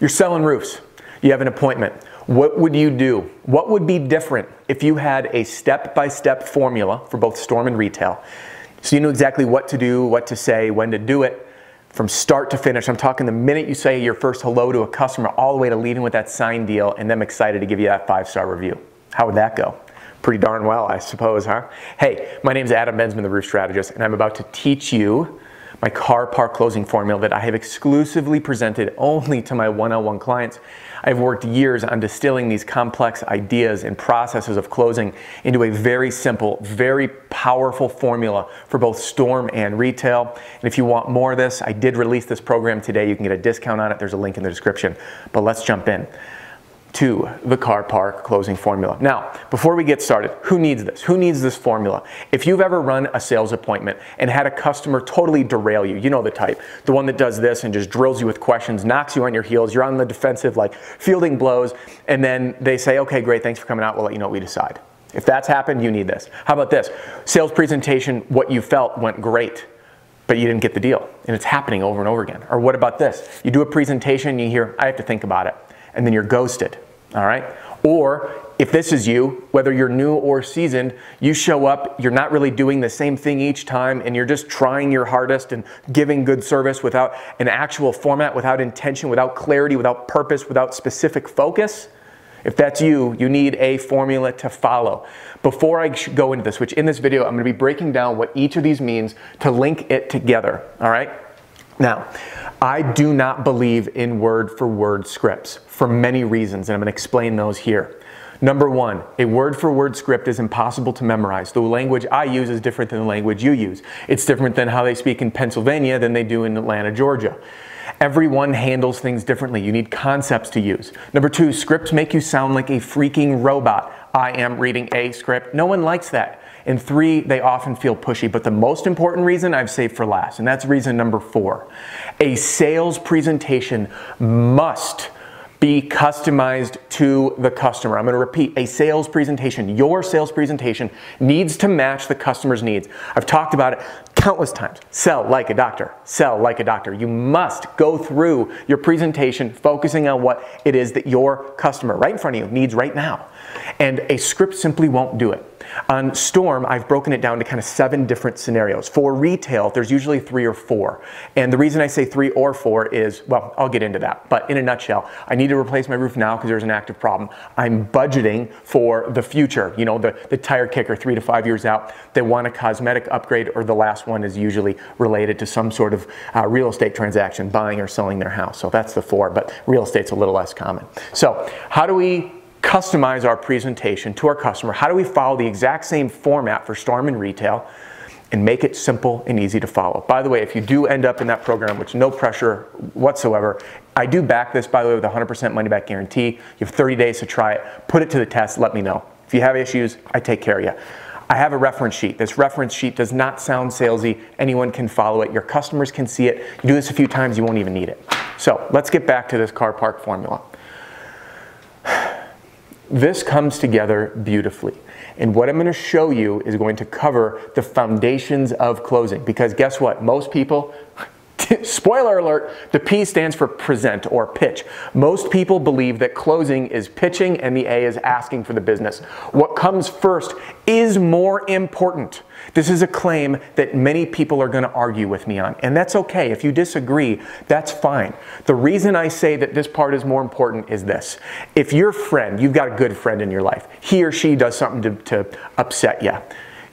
You're selling roofs. You have an appointment. What would you do? What would be different if you had a step by step formula for both storm and retail? So you knew exactly what to do, what to say, when to do it from start to finish. I'm talking the minute you say your first hello to a customer, all the way to leaving with that signed deal and them excited to give you that five star review. How would that go? Pretty darn well, I suppose, huh? Hey, my name is Adam Bensman, the Roof Strategist, and I'm about to teach you my car park closing formula that I have exclusively presented only to my one on one clients. I've worked years on distilling these complex ideas and processes of closing into a very simple, very powerful formula for both storm and retail. And if you want more of this, I did release this program today. You can get a discount on it. There's a link in the description. But let's jump in to the car park closing formula. Now, before we get started, who needs this? Who needs this formula? If you've ever run a sales appointment and had a customer totally derail you, you know the type, the one that does this and just drills you with questions, knocks you on your heels, you're on the defensive, like fielding blows, and then they say, okay, great, thanks for coming out, we'll let you know what we decide. If that's happened, you need this. How about this? Sales presentation, what you felt went great but you didn't get the deal. And it's happening over and over again. Or what about this? You do a presentation, you hear, I have to think about it and then you're ghosted. All right? Or if this is you, whether you're new or seasoned, you show up, you're not really doing the same thing each time, and you're just trying your hardest and giving good service without an actual format, without intention, without clarity, without purpose, without specific focus. If that's you, you need a formula to follow. Before I go into this, which in this video, I'm to be breaking down what each of these means to link it together. All right? Now, I do not believe in word for word scripts for many reasons, and I'm going to explain those here. Number one, a word for word script is impossible to memorize. The language I use is different than the language you use. It's different than how they speak in Pennsylvania than they do in Atlanta, Georgia. Everyone handles things differently. You need concepts to use. Number two, scripts make you sound like a freaking robot. I am reading a script. No one likes that. And three, they often feel pushy. But the most important reason I've saved for last, and that's reason number four. A sales presentation must be customized to the customer. I'm going to repeat a sales presentation. Your sales presentation needs to match the customer's needs. I've talked about it countless times. Sell like a doctor. Sell like a doctor. You must go through your presentation focusing on what it is that your customer right in front of you needs right now. And a script simply won't do it. On Storm, I've broken it down to kind of seven different scenarios. For retail, there's usually three or four. And the reason I say three or four is, well, I'll get into that. But in a nutshell, I need to replace my roof now because there's an active problem. I'm budgeting for the future, you know, the, the tire kicker three to five years out. They want a cosmetic upgrade, or the last one is usually related to some sort of uh, real estate transaction, buying or selling their house. So that's the four, but real estate's a little less common. So, how do we customize our presentation to our customer? How do we follow the exact same format for Storm and Retail and make it simple and easy to follow? By the way, if you do end up in that program, which no pressure whatsoever, I do back this, by the way, with a 100% money back guarantee. You have 30 days to try it. Put it to the test. Let me know. If you have issues, I take care of you. I have a reference sheet. This reference sheet does not sound salesy. Anyone can follow it. Your customers can see it. You do this a few times, you won't even need it. So let's get back to this car park formula. This comes together beautifully. And what I'm going to show you is going to cover the foundations of closing. Because guess what? Most people Spoiler alert, the P stands for present or pitch. Most people believe that closing is pitching and the A is asking for the business. What comes first is more important. This is a claim that many people are going to argue with me on, and that's okay. If you disagree, that's fine. The reason I say that this part is more important is this. If your friend, you've got a good friend in your life, he or she does something to, to upset you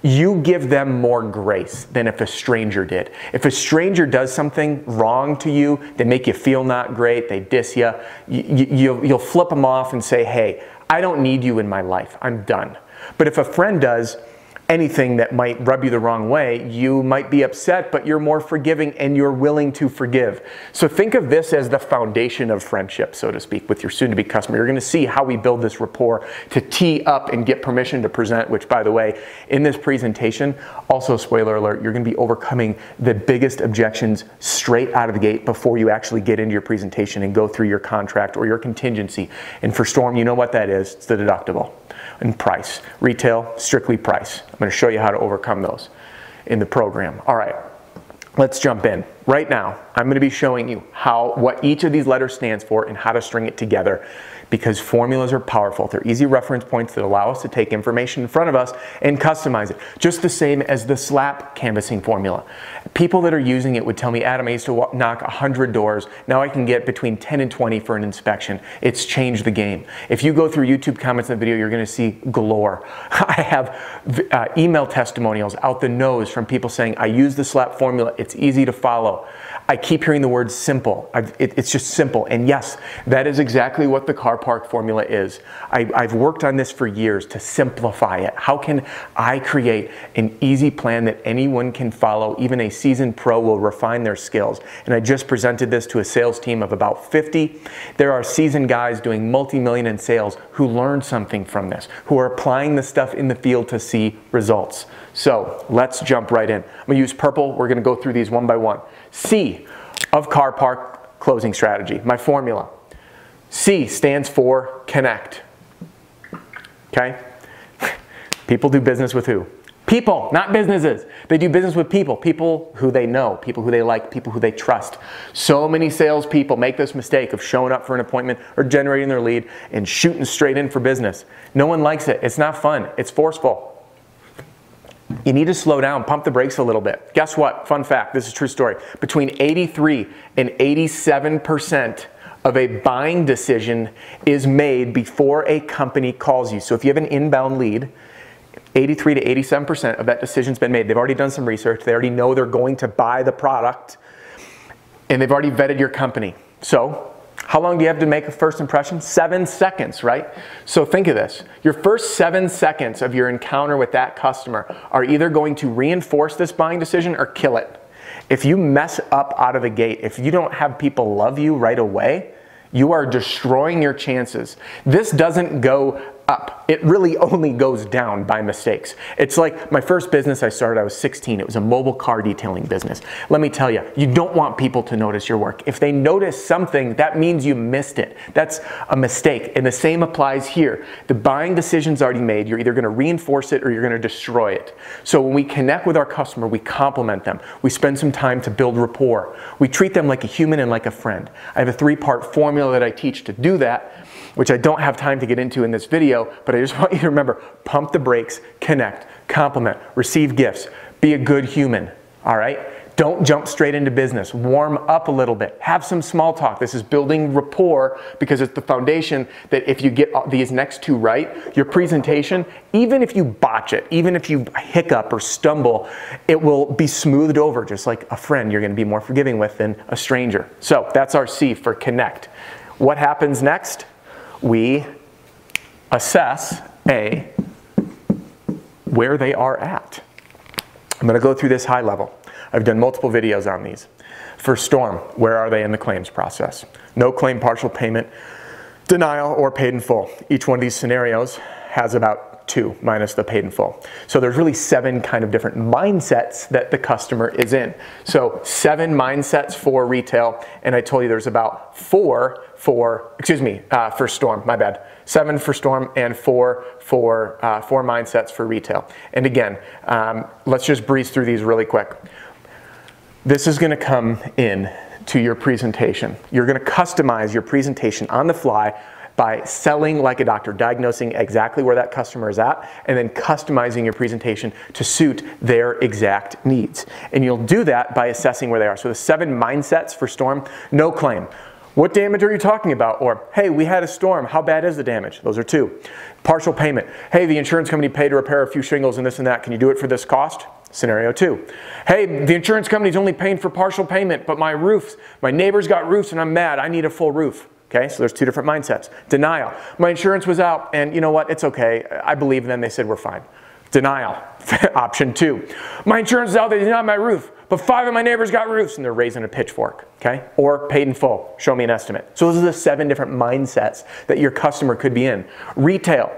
you give them more grace than if a stranger did. If a stranger does something wrong to you, they make you feel not great, they diss you, you, you you'll flip them off and say, hey, I don't need you in my life, I'm done. But if a friend does, anything that might rub you the wrong way, you might be upset, but you're more forgiving and you're willing to forgive. So think of this as the foundation of friendship, so to speak, with your soon to be customer. You're going to see how we build this rapport to tee up and get permission to present, which, by the way, in this presentation, also, spoiler alert, you're going to be overcoming the biggest objections straight out of the gate before you actually get into your presentation and go through your contract or your contingency. And for Storm, you know what that is it's the deductible and price. Retail, strictly price. I'm going to show you how to overcome those in the program. All right, let's jump in. Right now, I'm going to be showing you how what each of these letters stands for and how to string it together because formulas are powerful. They're easy reference points that allow us to take information in front of us and customize it, just the same as the SLAP canvassing formula. People that are using it would tell me, Adam, I used to knock 100 doors. Now I can get between 10 and 20 for an inspection. It's changed the game. If you go through YouTube comments in the video, you're going to see galore. I have uh, email testimonials out the nose from people saying, I use the SLAP formula. It's easy to follow. I keep hearing the word simple. It, it's just simple. And yes, that is exactly what the car park formula is. I, I've worked on this for years to simplify it. How can I create an easy plan that anyone can follow? Even a seasoned pro will refine their skills. And I just presented this to a sales team of about 50. There are seasoned guys doing multi million in sales who learned something from this, who are applying the stuff in the field to see results. So let's jump right in. I'm gonna use purple. We're gonna go through these one by one. C of car park closing strategy, my formula. C stands for connect. Okay? People do business with who? People, not businesses. They do business with people, people who they know, people who they like, people who they trust. So many salespeople make this mistake of showing up for an appointment or generating their lead and shooting straight in for business. No one likes it. It's not fun. It's forceful you need to slow down, pump the brakes a little bit. Guess what? Fun fact this is true story. Between 83 and 87% of a buying decision is made before a company calls you. So if you have an inbound lead, 83 to 87% of that decision's been made. They've already done some research, they already know they're going to buy the product, and they've already vetted your company. So how long do you have to make a first impression? Seven seconds, right? So think of this. Your first seven seconds of your encounter with that customer are either going to reinforce this buying decision or kill it. If you mess up out of the gate, if you don't have people love you right away, you are destroying your chances. This doesn't go up. It really only goes down by mistakes. It's like my first business I started, I was 16. It was a mobile car detailing business. Let me tell you, you don't want people to notice your work. If they notice something, that means you missed it. That's a mistake. And the same applies here. The buying decision's already made. You're either going to reinforce it or you're going to destroy it. So when we connect with our customer, we compliment them. We spend some time to build rapport. We treat them like a human and like a friend. I have a three part formula that I teach to do that which I don't have time to get into in this video, but I just want you to remember pump the brakes, connect, compliment, receive gifts, be a good human, all right? Don't jump straight into business. Warm up a little bit. Have some small talk. This is building rapport because it's the foundation that if you get these next two right, your presentation, even if you botch it, even if you hiccup or stumble, it will be smoothed over just like a friend you're going to be more forgiving with than a stranger. So that's our C for connect. What happens next? We assess A, where they are at. I'm going to go through this high level. I've done multiple videos on these. For Storm, where are they in the claims process? No claim partial payment, denial, or paid in full. Each one of these scenarios has about two minus the paid in full. So there's really seven kind of different mindsets that the customer is in. So seven mindsets for retail, and I told you there's about four for, excuse me, uh, for Storm, my bad. Seven for Storm and four for uh, four mindsets for retail. And again, um, let's just breeze through these really quick. this is to come in to your presentation. You're to customize your presentation on the fly by selling like a doctor, diagnosing exactly where that customer is at, and then customizing your presentation to suit their exact needs. And you'll do that by assessing where they are. So the seven mindsets for storm, no claim. What damage are you talking about? Or, hey, we had a storm. How bad is the damage? Those are two. Partial payment. Hey, the insurance company paid to repair a few shingles and this and that. Can you do it for this cost? Scenario two. Hey, the insurance company's only paying for partial payment, but my roofs, my neighbor's got roofs and I'm mad. I need a full roof. Okay, so there's two different mindsets. Denial. My insurance was out, and you know what? It's okay. I believe in them. They said we're fine. Denial. Option two. My insurance is out. They denied my roof, but five of my neighbors got roofs, and they're raising a pitchfork. Okay, or paid in full. Show me an estimate. So those are the seven different mindsets that your customer could be in. Retail.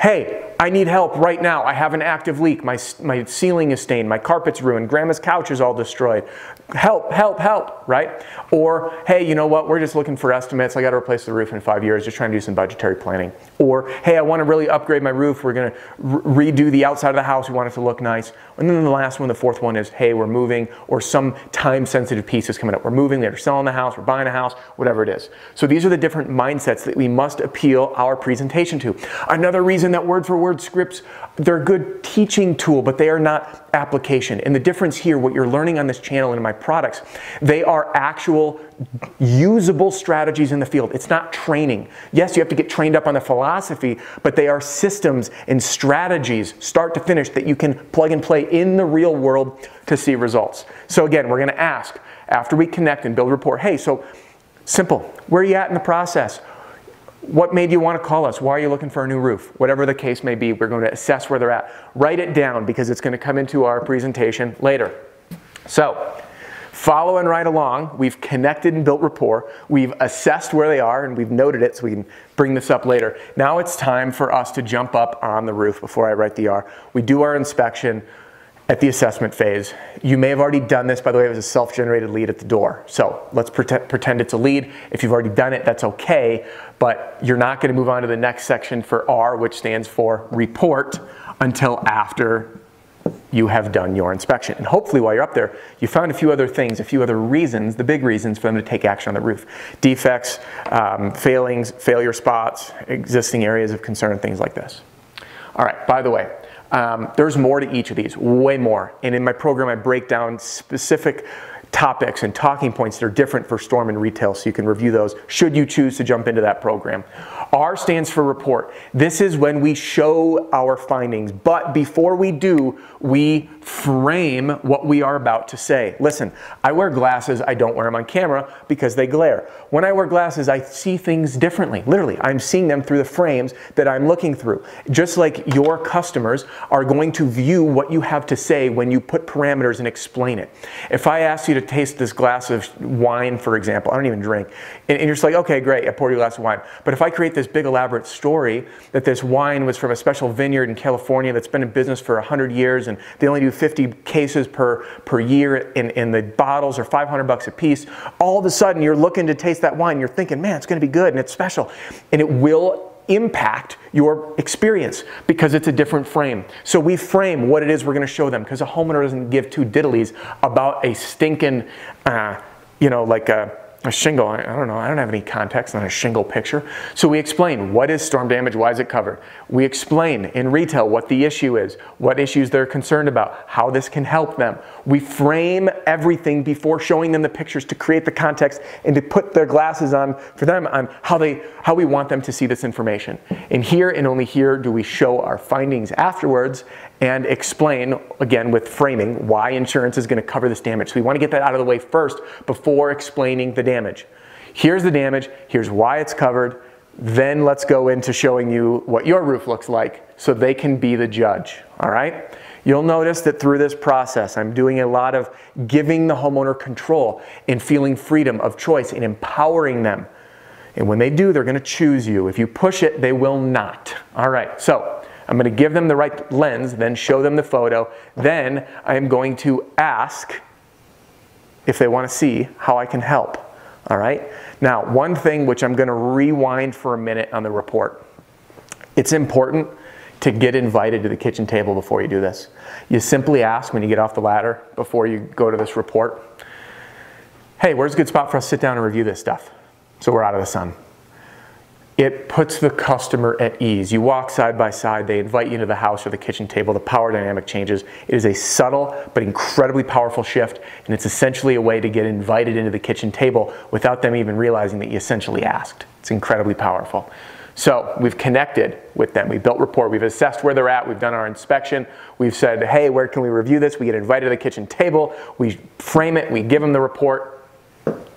Hey, I need help right now. I have an active leak. My, my ceiling is stained. My carpet's ruined. Grandma's couch is all destroyed. Help, help, help, right? Or, hey, you know what? We're just looking for estimates. I got to replace the roof in five years. Just trying to do some budgetary planning. Or, hey, I want to really upgrade my roof. We're going to re- redo the outside of the house. We want it to look nice. And then the last one, the fourth one is, hey, we're moving, or some time sensitive piece is coming up. We're moving, they're selling the house, we're buying a house, whatever it is. So these are the different mindsets that we must appeal our presentation to. Another reason that word for word scripts, they're a good teaching tool, but they are not application. And the difference here, what you're learning on this channel and in my products, they are actual usable strategies in the field. It's not training. Yes, you have to get trained up on the philosophy, but they are systems and strategies, start to finish, that you can plug and play in the real world to see results. So again, we're going to ask after we connect and build rapport, hey, so simple, where are you at in the process? What made you want to call us? Why are you looking for a new roof? Whatever the case may be, we're going to assess where they're at. Write it down because it's going to come into our presentation later. So, follow and write along. We've connected and built rapport. We've assessed where they are and we've noted it so we can bring this up later. Now it's time for us to jump up on the roof before I write the R. We do our inspection at the assessment phase. You may have already done this, by the way, it was a self-generated lead at the door. So let's pretend, pretend it's a lead. If you've already done it, that's okay, but you're not gonna move on to the next section for R, which stands for report, until after you have done your inspection. And hopefully while you're up there, you found a few other things, a few other reasons, the big reasons for them to take action on the roof. Defects, um, failings, failure spots, existing areas of concern, things like this. All right, by the way, um, there's more to each of these, way more. And in my program, I break down specific topics and talking points that are different for Storm and retail, so you can review those should you choose to jump into that program. R stands for report. This is when we show our findings, but before we do, we frame what we are about to say. Listen, I wear glasses, I don't wear them on camera because they glare. When I wear glasses, I see things differently. Literally, I'm seeing them through the frames that I'm looking through. Just like your customers are going to view what you have to say when you put parameters and explain it. If I ask you to taste this glass of wine, for example, I don't even drink, and, you're just like, okay, great, I poured you a glass of wine. But if I create this big elaborate story that this wine was from a special vineyard in California that's been in business for 100 years and they only do 50 cases per, per year and, and the bottles are 500 bucks a piece, all of a sudden you're looking to taste that wine, you're thinking, man, it's gonna be good and it's special. And it will impact your experience because it's a different frame. So we frame what it is we're going to show them because a homeowner doesn't give two diddlies about a stinking, uh, you know, like a a shingle, I don't know, I don't have any context on a shingle picture. So we explain what is storm damage, why is it covered? We explain in retail what the issue is, what issues they're concerned about, how this can help them. We frame everything before showing them the pictures to create the context and to put their glasses on for them on how they how we want them to see this information. And here and only here do we show our findings afterwards and explain, again with framing, why insurance is going to cover this damage. So we want to get that out of the way first before explaining the damage. Here's the damage, here's why it's covered, then let's go into showing you what your roof looks like so they can be the judge, all right? You'll notice that through this process, I'm doing a lot of giving the homeowner control and feeling freedom of choice and empowering them. And when they do, they're going to choose you. If you push it, they will not. All right, so I'm going to give them the right lens, then show them the photo. Then I am going to ask if they want to see how I can help. All right? Now, one thing which I'm going to rewind for a minute on the report. It's important. To get invited to the kitchen table before you do this. You simply ask when you get off the ladder before you go to this report, hey, where's a good spot for us to sit down and review this stuff so we're out of the sun? It puts the customer at ease. You walk side by side, they invite you into the house or the kitchen table, the power dynamic changes. It is a subtle but incredibly powerful shift, and it's essentially a way to get invited into the kitchen table without them even realizing that you essentially asked. It's incredibly powerful. So we've connected with them. We've built rapport. We've assessed where they're at. We've done our inspection. We've said, hey, where can we review this? We get invited to the kitchen table. We frame it. We give them the report.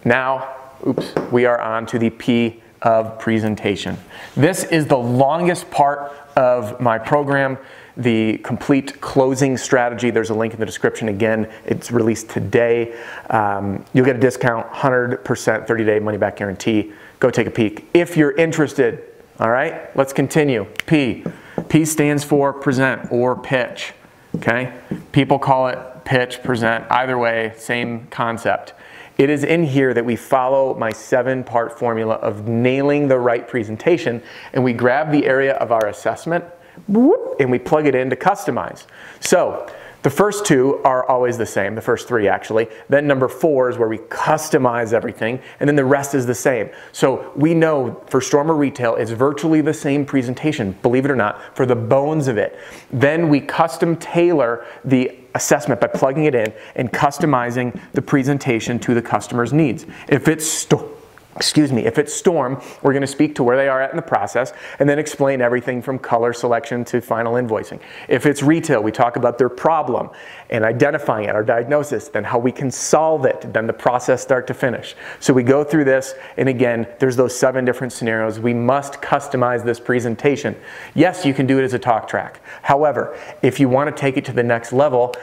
Now, oops, we are on to the P of presentation. This is the longest part of my program, the complete closing strategy. There's a link in the description. Again, it's released today. Um, you'll get a discount, 100% 30 day money back guarantee. Go take a peek. If you're interested, all right, let's continue. P. P stands for present or pitch. Okay? People call it pitch, present. Either way, same concept. It is in here that we follow my seven part formula of nailing the right presentation and we grab the area of our assessment and we plug it in to customize. So the first two are always the same, the first three actually. Then number four is where we customize everything, and then the rest is the same. So we know for Stormer Retail, it's virtually the same presentation, believe it or not, for the bones of it. Then we custom tailor the assessment by plugging it in and customizing the presentation to the customer's needs. If it's sto- excuse me, if it's storm, we're going to speak to where they are at in the process and then explain everything from color selection to final invoicing. If it's retail, we talk about their problem and identifying it, our diagnosis, then how we can solve it, then the process start to finish. So we go through this, and again, there's those seven different scenarios. We must customize this presentation. Yes, you can do it as a talk track. However, if you want to take it to the next level,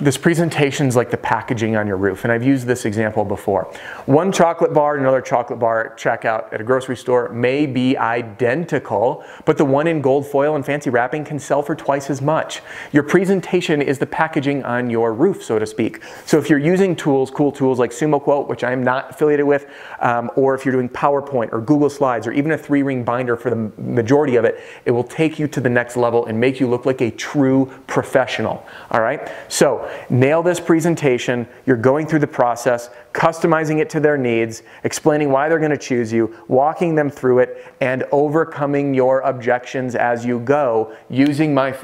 this presentation is like the packaging on your roof, and I've used this example before. One chocolate bar and another chocolate bar at checkout at a grocery store may be identical, but the one in gold foil and fancy wrapping can sell for twice as much. Your presentation is the packaging on your roof, so to speak. So if you're using tools, cool tools like SumoQuote, which I am not affiliated with, um, or if you're doing PowerPoint or Google Slides or even a three ring binder for the majority of it, it will take you to the next level and make you look like a true professional. All right? So so, nail this presentation. You're going through the process, customizing it to their needs, explaining why they're going to choose you, walking them through it, and overcoming your objections as you go using my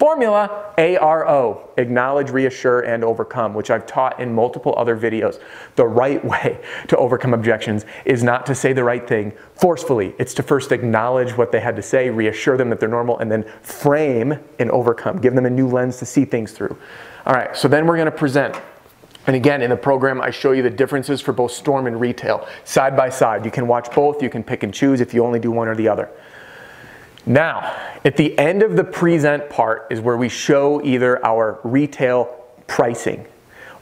Formula ARO, acknowledge, reassure, and overcome, which I've taught in multiple other videos. The right way to overcome objections is not to say the right thing forcefully. It's to first acknowledge what they had to say, reassure them that they're normal, and then frame and overcome. Give them a new lens to see things through. All right, so then we're gonna present. And again, in the program, I show you the differences for both storm and retail, side by side. You can watch both, you can pick and choose if you only do one or the other. Now, at the end of the present part is where we show either our retail pricing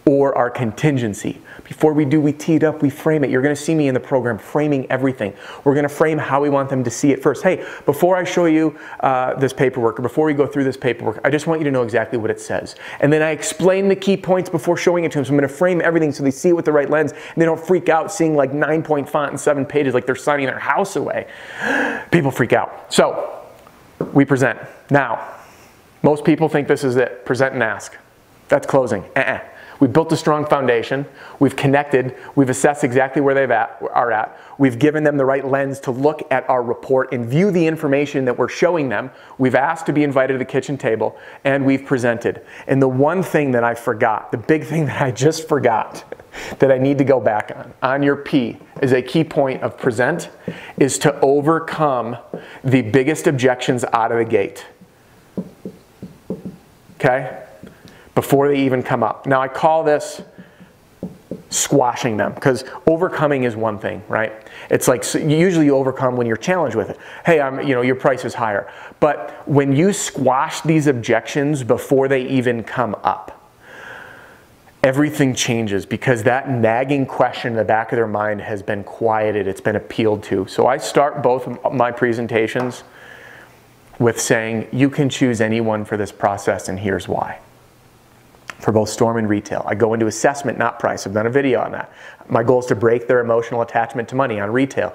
or our contingency. Before we do, we tee it up, we frame it. You're gonna see me in the program framing everything. We're gonna frame how we want them to see it first. Hey, before I show you uh, this paperwork, or before we go through this paperwork, I just want you to know exactly what it says. And then I explain the key points before showing it to them. So I'm gonna frame everything so they see it with the right lens and they don't freak out seeing like nine point font and seven pages like they're signing their house away. People freak out. So we present. Now, most people think this is it present and ask. That's closing. Uh-uh. We've built a strong foundation. We've connected. We've assessed exactly where they are at. We've given them the right lens to look at our report and view the information that we're showing them. We've asked to be invited to the kitchen table, and we've presented. And the one thing that I forgot, the big thing that I just forgot, that I need to go back on, on your P, is a key point of present, is to overcome the biggest objections out of the gate. Okay? Before they even come up. Now, I call this squashing them because overcoming is one thing, right? It's like so usually you overcome when you're challenged with it. Hey, I'm, you know, your price is higher. But when you squash these objections before they even come up, everything changes because that nagging question in the back of their mind has been quieted, it's been appealed to. So I start both my presentations with saying, you can choose anyone for this process and here's why for both storm and retail. I go into assessment, not price. I've done a video on that. My goal is to break their emotional attachment to money on retail.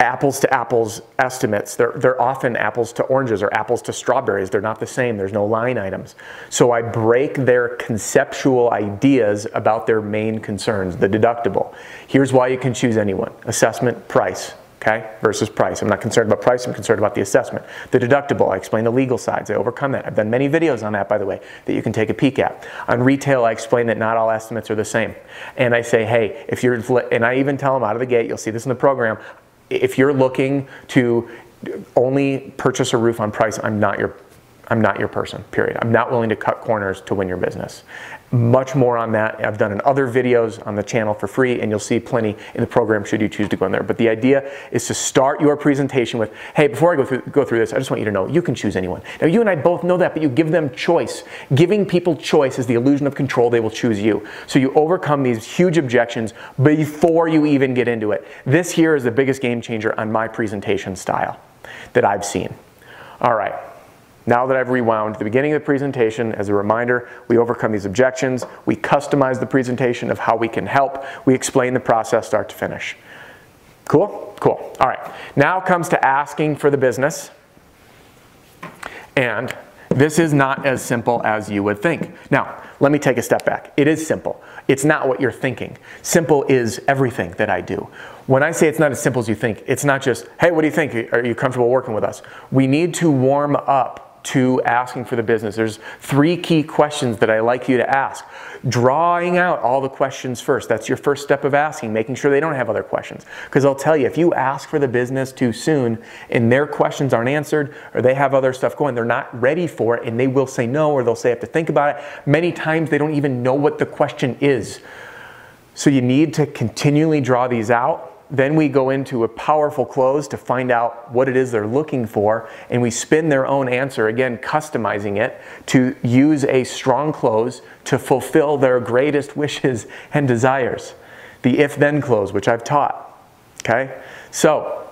apples to apples estimates. They're, they're often apples to oranges or apples to strawberries. They're not the same. There's no line items. So I break their conceptual ideas about their main concerns, the deductible. Here's why you can choose anyone assessment, price okay, versus price. I'm not concerned about price, I'm concerned about the assessment. The deductible, I explain the legal sides, I overcome that. I've done many videos on that, by the way, that you can take a peek at. On retail, I explain that not all estimates are the same. And I say, hey, if you're, and I even tell them out of the gate, you'll see this in the program, if you're looking to only purchase a roof on price, I'm not your I'm not your person, period. I'm not willing to cut corners to win your business. Much more on that. I've done in other videos on the channel for free, and you'll see plenty in the program should you choose to go in there. But the idea is to start your presentation with, hey, before I go through, go through this, I just want you to know you can choose anyone. Now, you and I both know that, but you give them choice. Giving people choice is the illusion of control. They will choose you. So you overcome these huge objections before you even get into it. This here is the biggest game changer on my presentation style that I've seen. All right. Now that I've rewound the beginning of the presentation, as a reminder, we overcome these objections, we customize the presentation of how we can help, we explain the process start to finish. Cool? Cool. All right. Now comes to asking for the business. And this is not as simple as you would think. Now, let me take a step back. It is simple. It's not what you're thinking. Simple is everything that I do. When I say it's not as simple as you think, it's not just, hey, what do you think? Are you comfortable working with us? We need to warm up to asking for the business. There's three key questions that I like you to ask. Drawing out all the questions first. That's your first step of asking, making sure they don't have other questions. Because I'll tell you, if you ask for the business too soon and their questions aren't answered or they have other stuff going, they're not ready for it and they will say no or they'll say I have to think about it. Many times they don't even know what the question is. So you need to continually draw these out then we go into a powerful close to find out what it is they're looking for, and we spin their own answer, again, customizing it to use a strong close to fulfill their greatest wishes and desires. The if then close, which I've taught. Okay? So,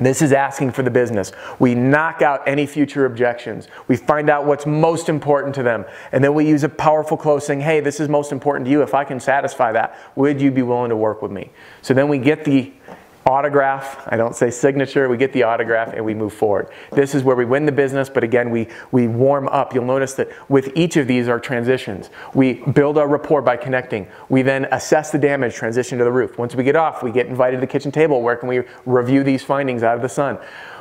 this is asking for the business. We knock out any future objections. We find out what's most important to them. And then we use a powerful close saying, hey, this is most important to you. If I can satisfy that, would you be willing to work with me? So then we get the autograph. I don't say signature, we get the autograph and we move forward. This is where we win the business, but again, we, we warm up. You'll notice that with each of these are transitions. We build our rapport by connecting. We then assess the damage, transition to the roof. Once we get off, we get invited to the kitchen table. Where can we review these findings out of the sun?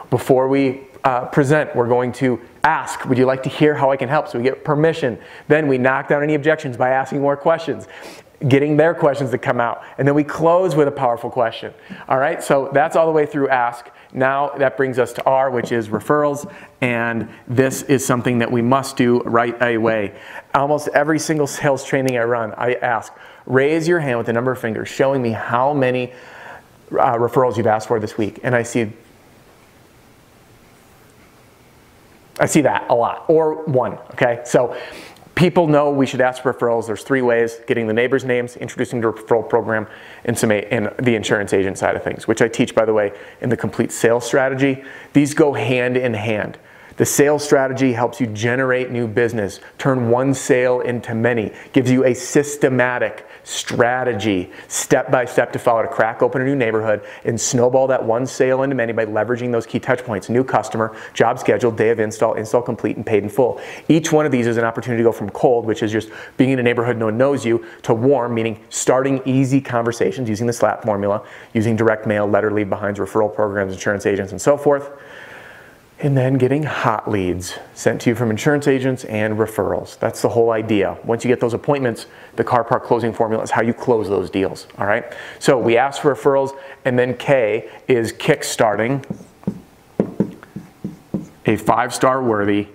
Before we uh, present, we're going to ask, would you like to hear how I can help? So we get permission. Then we knock down any objections by asking more questions getting their questions to come out. And then we close with a powerful question. All right, so that's all the way through ask. Now that brings us to R, which is referrals, and this is something that we must do right away. Almost every single sales training I run, I ask, raise your hand with the number of fingers, showing me how many uh, referrals you've asked for this week. And I see I see that a lot, or one, okay? So people know we should ask for referrals. There's three ways, getting the neighbors' names, introducing the referral program, and, some, and the insurance agent side of things, which I teach, by the way, in the complete sales strategy. These go hand in hand. The sales strategy helps you generate new business, turn one sale into many, gives you a systematic strategy, step by step to follow to crack open a new neighborhood and snowball that one sale into many by leveraging those key touch points new customer, job scheduled, day of install, install complete, and paid in full. Each one of these is an opportunity to go from cold, which is just being in a neighborhood no one knows you, to warm, meaning starting easy conversations using the SLAP formula, using direct mail, letter leave behinds, referral programs, insurance agents, and so forth and then getting hot leads sent to you from insurance agents and referrals. That's the whole idea. Once you get those appointments, the car park closing formula is how you close those deals. All right. So we ask for referrals, and then K is kickstarting a five star worthy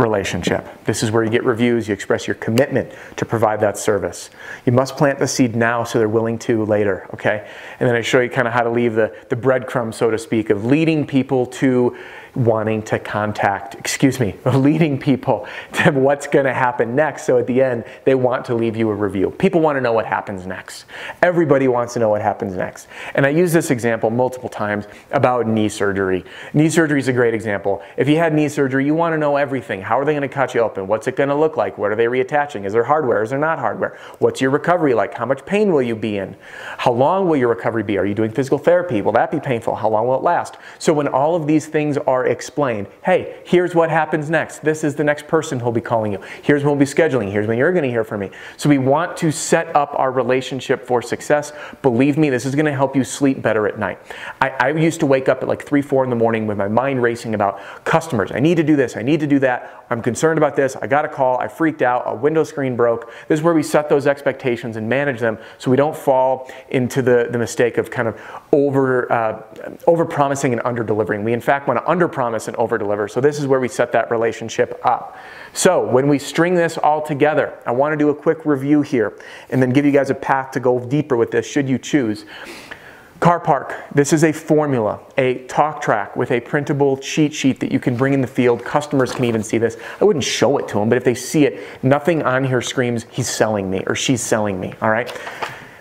relationship. This is where you get reviews, you express your commitment to provide that service. You must plant the seed now so they're willing to later, okay? And then I show you kind of how to leave the, the breadcrumb, so to speak, of leading people to wanting to contact, excuse me, leading people to what's going to happen next. So at the end, they want to leave you a review. People want to know what happens next. Everybody wants to know what happens next. And I use this example multiple times about knee surgery. Knee surgery is a great example. If you had knee surgery, you want to know everything. How are they going to cut you open? What's it going to look like? What are they reattaching? Is there hardware? Is there not hardware? What's your recovery like? How much pain will you be in? How long will your recovery be? Are you doing physical therapy? Will that be painful? How long will it last? So when all of these things are explained, hey, here's what happens next. This is the next person who'll be calling you. Here's when we'll be scheduling. Here's when you're going to hear from me. So we want to set up our relationship for success. Believe me, this is going to help you sleep better at night. I, I used to wake up at like three, four in the morning with my mind racing about customers. I need to do this. I need to do that. I'm concerned about this. I got a call. I freaked out. A window screen broke. This is where we set those expectations and manage them so we don't fall into the, the mistake of kind of over, uh, over promising and under delivering. We, in fact, want to under promise and over deliver. So, this is where we set that relationship up. So, when we string this all together, I want to do a quick review here and then give you guys a path to go deeper with this should you choose. Car park, this is a formula, a talk track with a printable cheat sheet that you can bring in the field. Customers can even see this. I wouldn't show it to them, but if they see it, nothing on here screams, he's selling me or she's selling me, all right?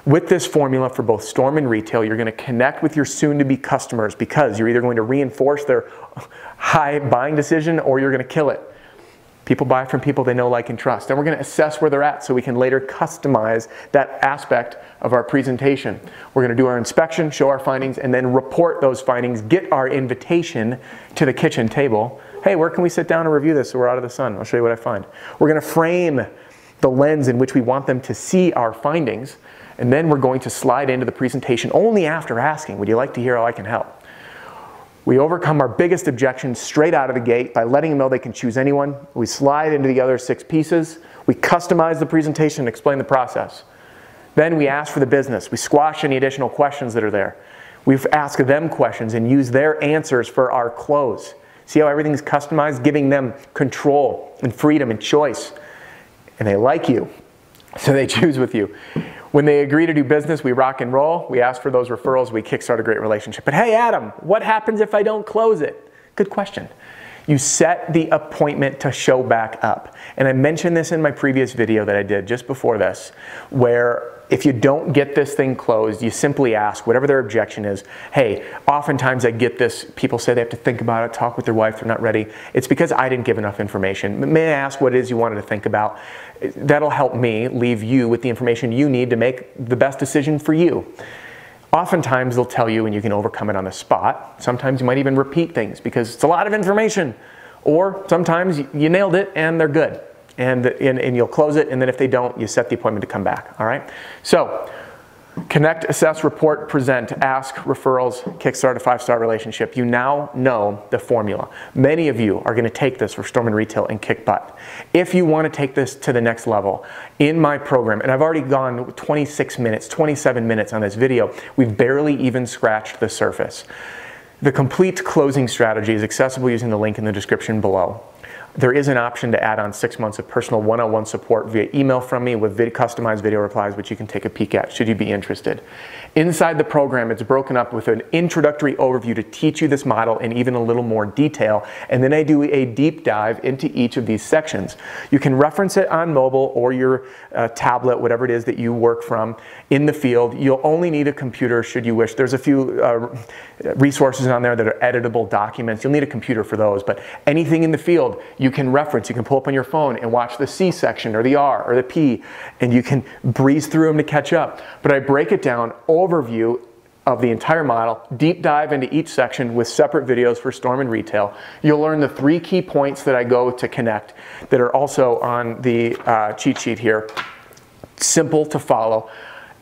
With this formula for both storm and retail, you're going to connect with your soon to be customers because you're either going to reinforce their high buying decision or you're going to kill it. People buy from people they know, like, and trust. And we're going to assess where they're at so we can later customize that aspect of our presentation. We're going to do our inspection, show our findings, and then report those findings, get our invitation to the kitchen table. Hey, where can we sit down and review this so we're out of the sun? I'll show you what I find. We're going to frame the lens in which we want them to see our findings, and then we're going to slide into the presentation only after asking, Would you like to hear how I can help? We overcome our biggest objection straight out of the gate by letting them know they can choose anyone. We slide into the other six pieces. We customize the presentation and explain the process. Then we ask for the business. We squash any additional questions that are there. We ask them questions and use their answers for our close. See how everything's customized, giving them control and freedom and choice. And they like you, so they choose with you. When they agree to do business, we rock and roll. We ask for those referrals. We kickstart a great relationship. But hey, Adam, what happens if I don't close it? Good question. You set the appointment to show back up. And I mentioned this in my previous video that I did just before this, where if you don't get this thing closed, you simply ask whatever their objection is. Hey, oftentimes I get this, people say they have to think about it, talk with their wife, they're not ready. It's because I didn't give enough information. May I ask what it is you wanted to think about? That'll help me leave you with the information you need to make the best decision for you. Oftentimes they'll tell you and you can overcome it on the spot. Sometimes you might even repeat things because it's a lot of information. Or sometimes you nailed it and they're good and, and, and you'll close it. And then if they don't, you set the appointment to come back. All right. So connect, assess, report, present, ask, referrals, kickstart a five star relationship. You now know the formula. Many of you are going to take this for Storm Retail and kick butt. If you want to take this to the next level in my program, and I've already gone 26 minutes, 27 minutes on this video, we've barely even scratched the surface. The complete closing strategy is accessible using the link in the description below. There is an option to add on six months of personal one-on-one support via email from me with vid- customized video replies, which you can take a peek at should you be interested. Inside the program, it's broken up with an introductory overview to teach you this model in even a little more detail, and then I do a deep dive into each of these sections. You can reference it on mobile or your uh, tablet, whatever it is that you work from in the field. You'll only need a computer should you wish. There's a few uh, resources on there that are editable documents. You'll need a computer for those, but anything in the field you can reference. You can pull up on your phone and watch the C section or the R or the P, and you can breeze through them to catch up. But I break it down, overview of the entire model, deep dive into each section with separate videos for Storm and Retail. You'll learn the three key points that I go to connect that are also on the uh, cheat sheet here. Simple to follow.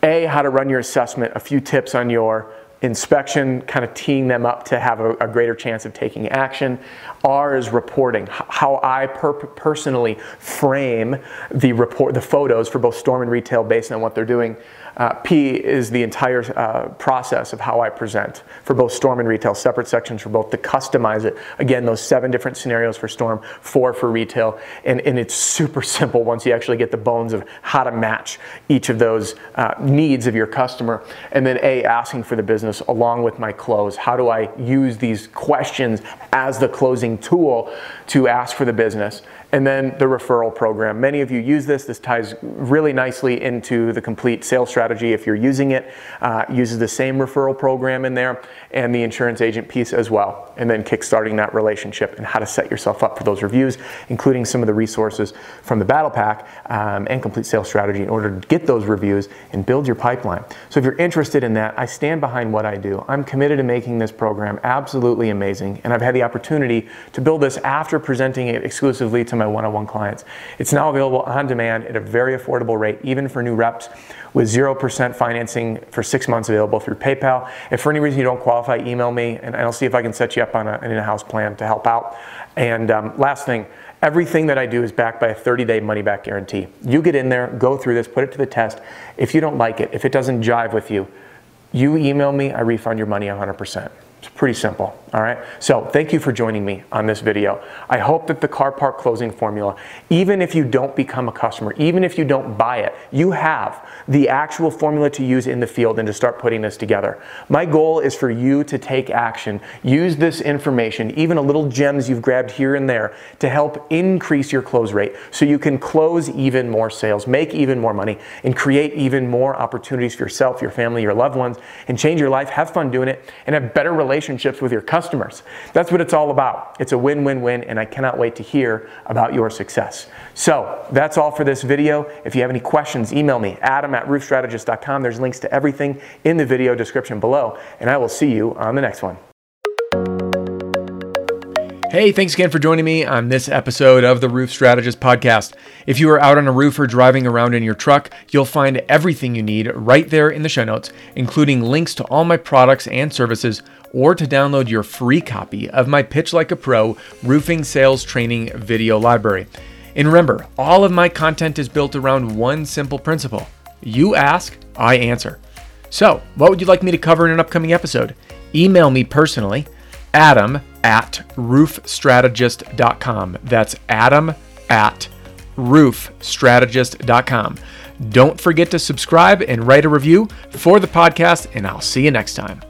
A, how to run your assessment, a few tips on your inspection, kind of teeing them up to have a, a, greater chance of taking action. R is reporting, how I per- personally frame the report, the photos for both storm and retail based on what they're doing. Uh, P is the entire uh, process of how I present for both Storm and Retail, separate sections for both to customize it. Again, those seven different scenarios for Storm, four for Retail, and, and it's super simple once you actually get the bones of how to match each of those uh, needs of your customer. And then A, asking for the business along with my close. How do I use these questions as the closing tool to ask for the business? And then the referral program. Many of you use this. This ties really nicely into the complete sales strategy. If you're using it, uh, uses the same referral program in there and the insurance agent piece as well. And then kickstarting that relationship and how to set yourself up for those reviews, including some of the resources from the Battle Pack um, and complete sales strategy in order to get those reviews and build your pipeline. So if you're interested in that, I stand behind what I do. I'm committed to making this program absolutely amazing. And I've had the opportunity to build this after presenting it exclusively to my one on one clients. It's now available on demand at a very affordable rate, even for new reps, with 0% financing for six months available through PayPal. If for any reason you don't qualify, email me and I'll see if I can set you up on a, an in house plan to help out. And um, last thing, Everything that I do is backed by a 30 day money back guarantee. You get in there, go through this, put it to the test. If you don't like it, if it doesn't jive with you, you email me, I refund your money 100%. Pretty simple, all right? So thank you for joining me on this video. I hope that the CARPARK closing formula, even if you don't become a customer, even if you don't buy it, you have the actual formula to use in the field and to start putting this together. My goal is for you to take action, use this information, even a little gems you've grabbed here and there to help increase your close rate so you can close even more sales, make even more money, and create even more opportunities for yourself, your family, your loved ones, and change your life, have fun doing it, and have better relationships with your customers. That's what it's all about. It's a win win win, and I cannot wait to hear about your success. So that's all for this video. If you have any questions, email me, adam at roofstrategist.com. There's links to everything in the video description below, and I will see you on the next one. Hey, thanks again for joining me on this episode of the Roof Strategist Podcast. If you are out on a roof or driving around in your truck, you'll find everything you need right there in the show notes, including links to all my products and services, or to download your free copy of my Pitch Like a Pro roofing sales training video library. And remember, all of my content is built around one simple principle you ask, I answer. So, what would you like me to cover in an upcoming episode? Email me personally adam at roofstrategist.com. That's adam at roofstrategist.com. Don't forget to subscribe and write a review for the podcast, and I'll see you next time.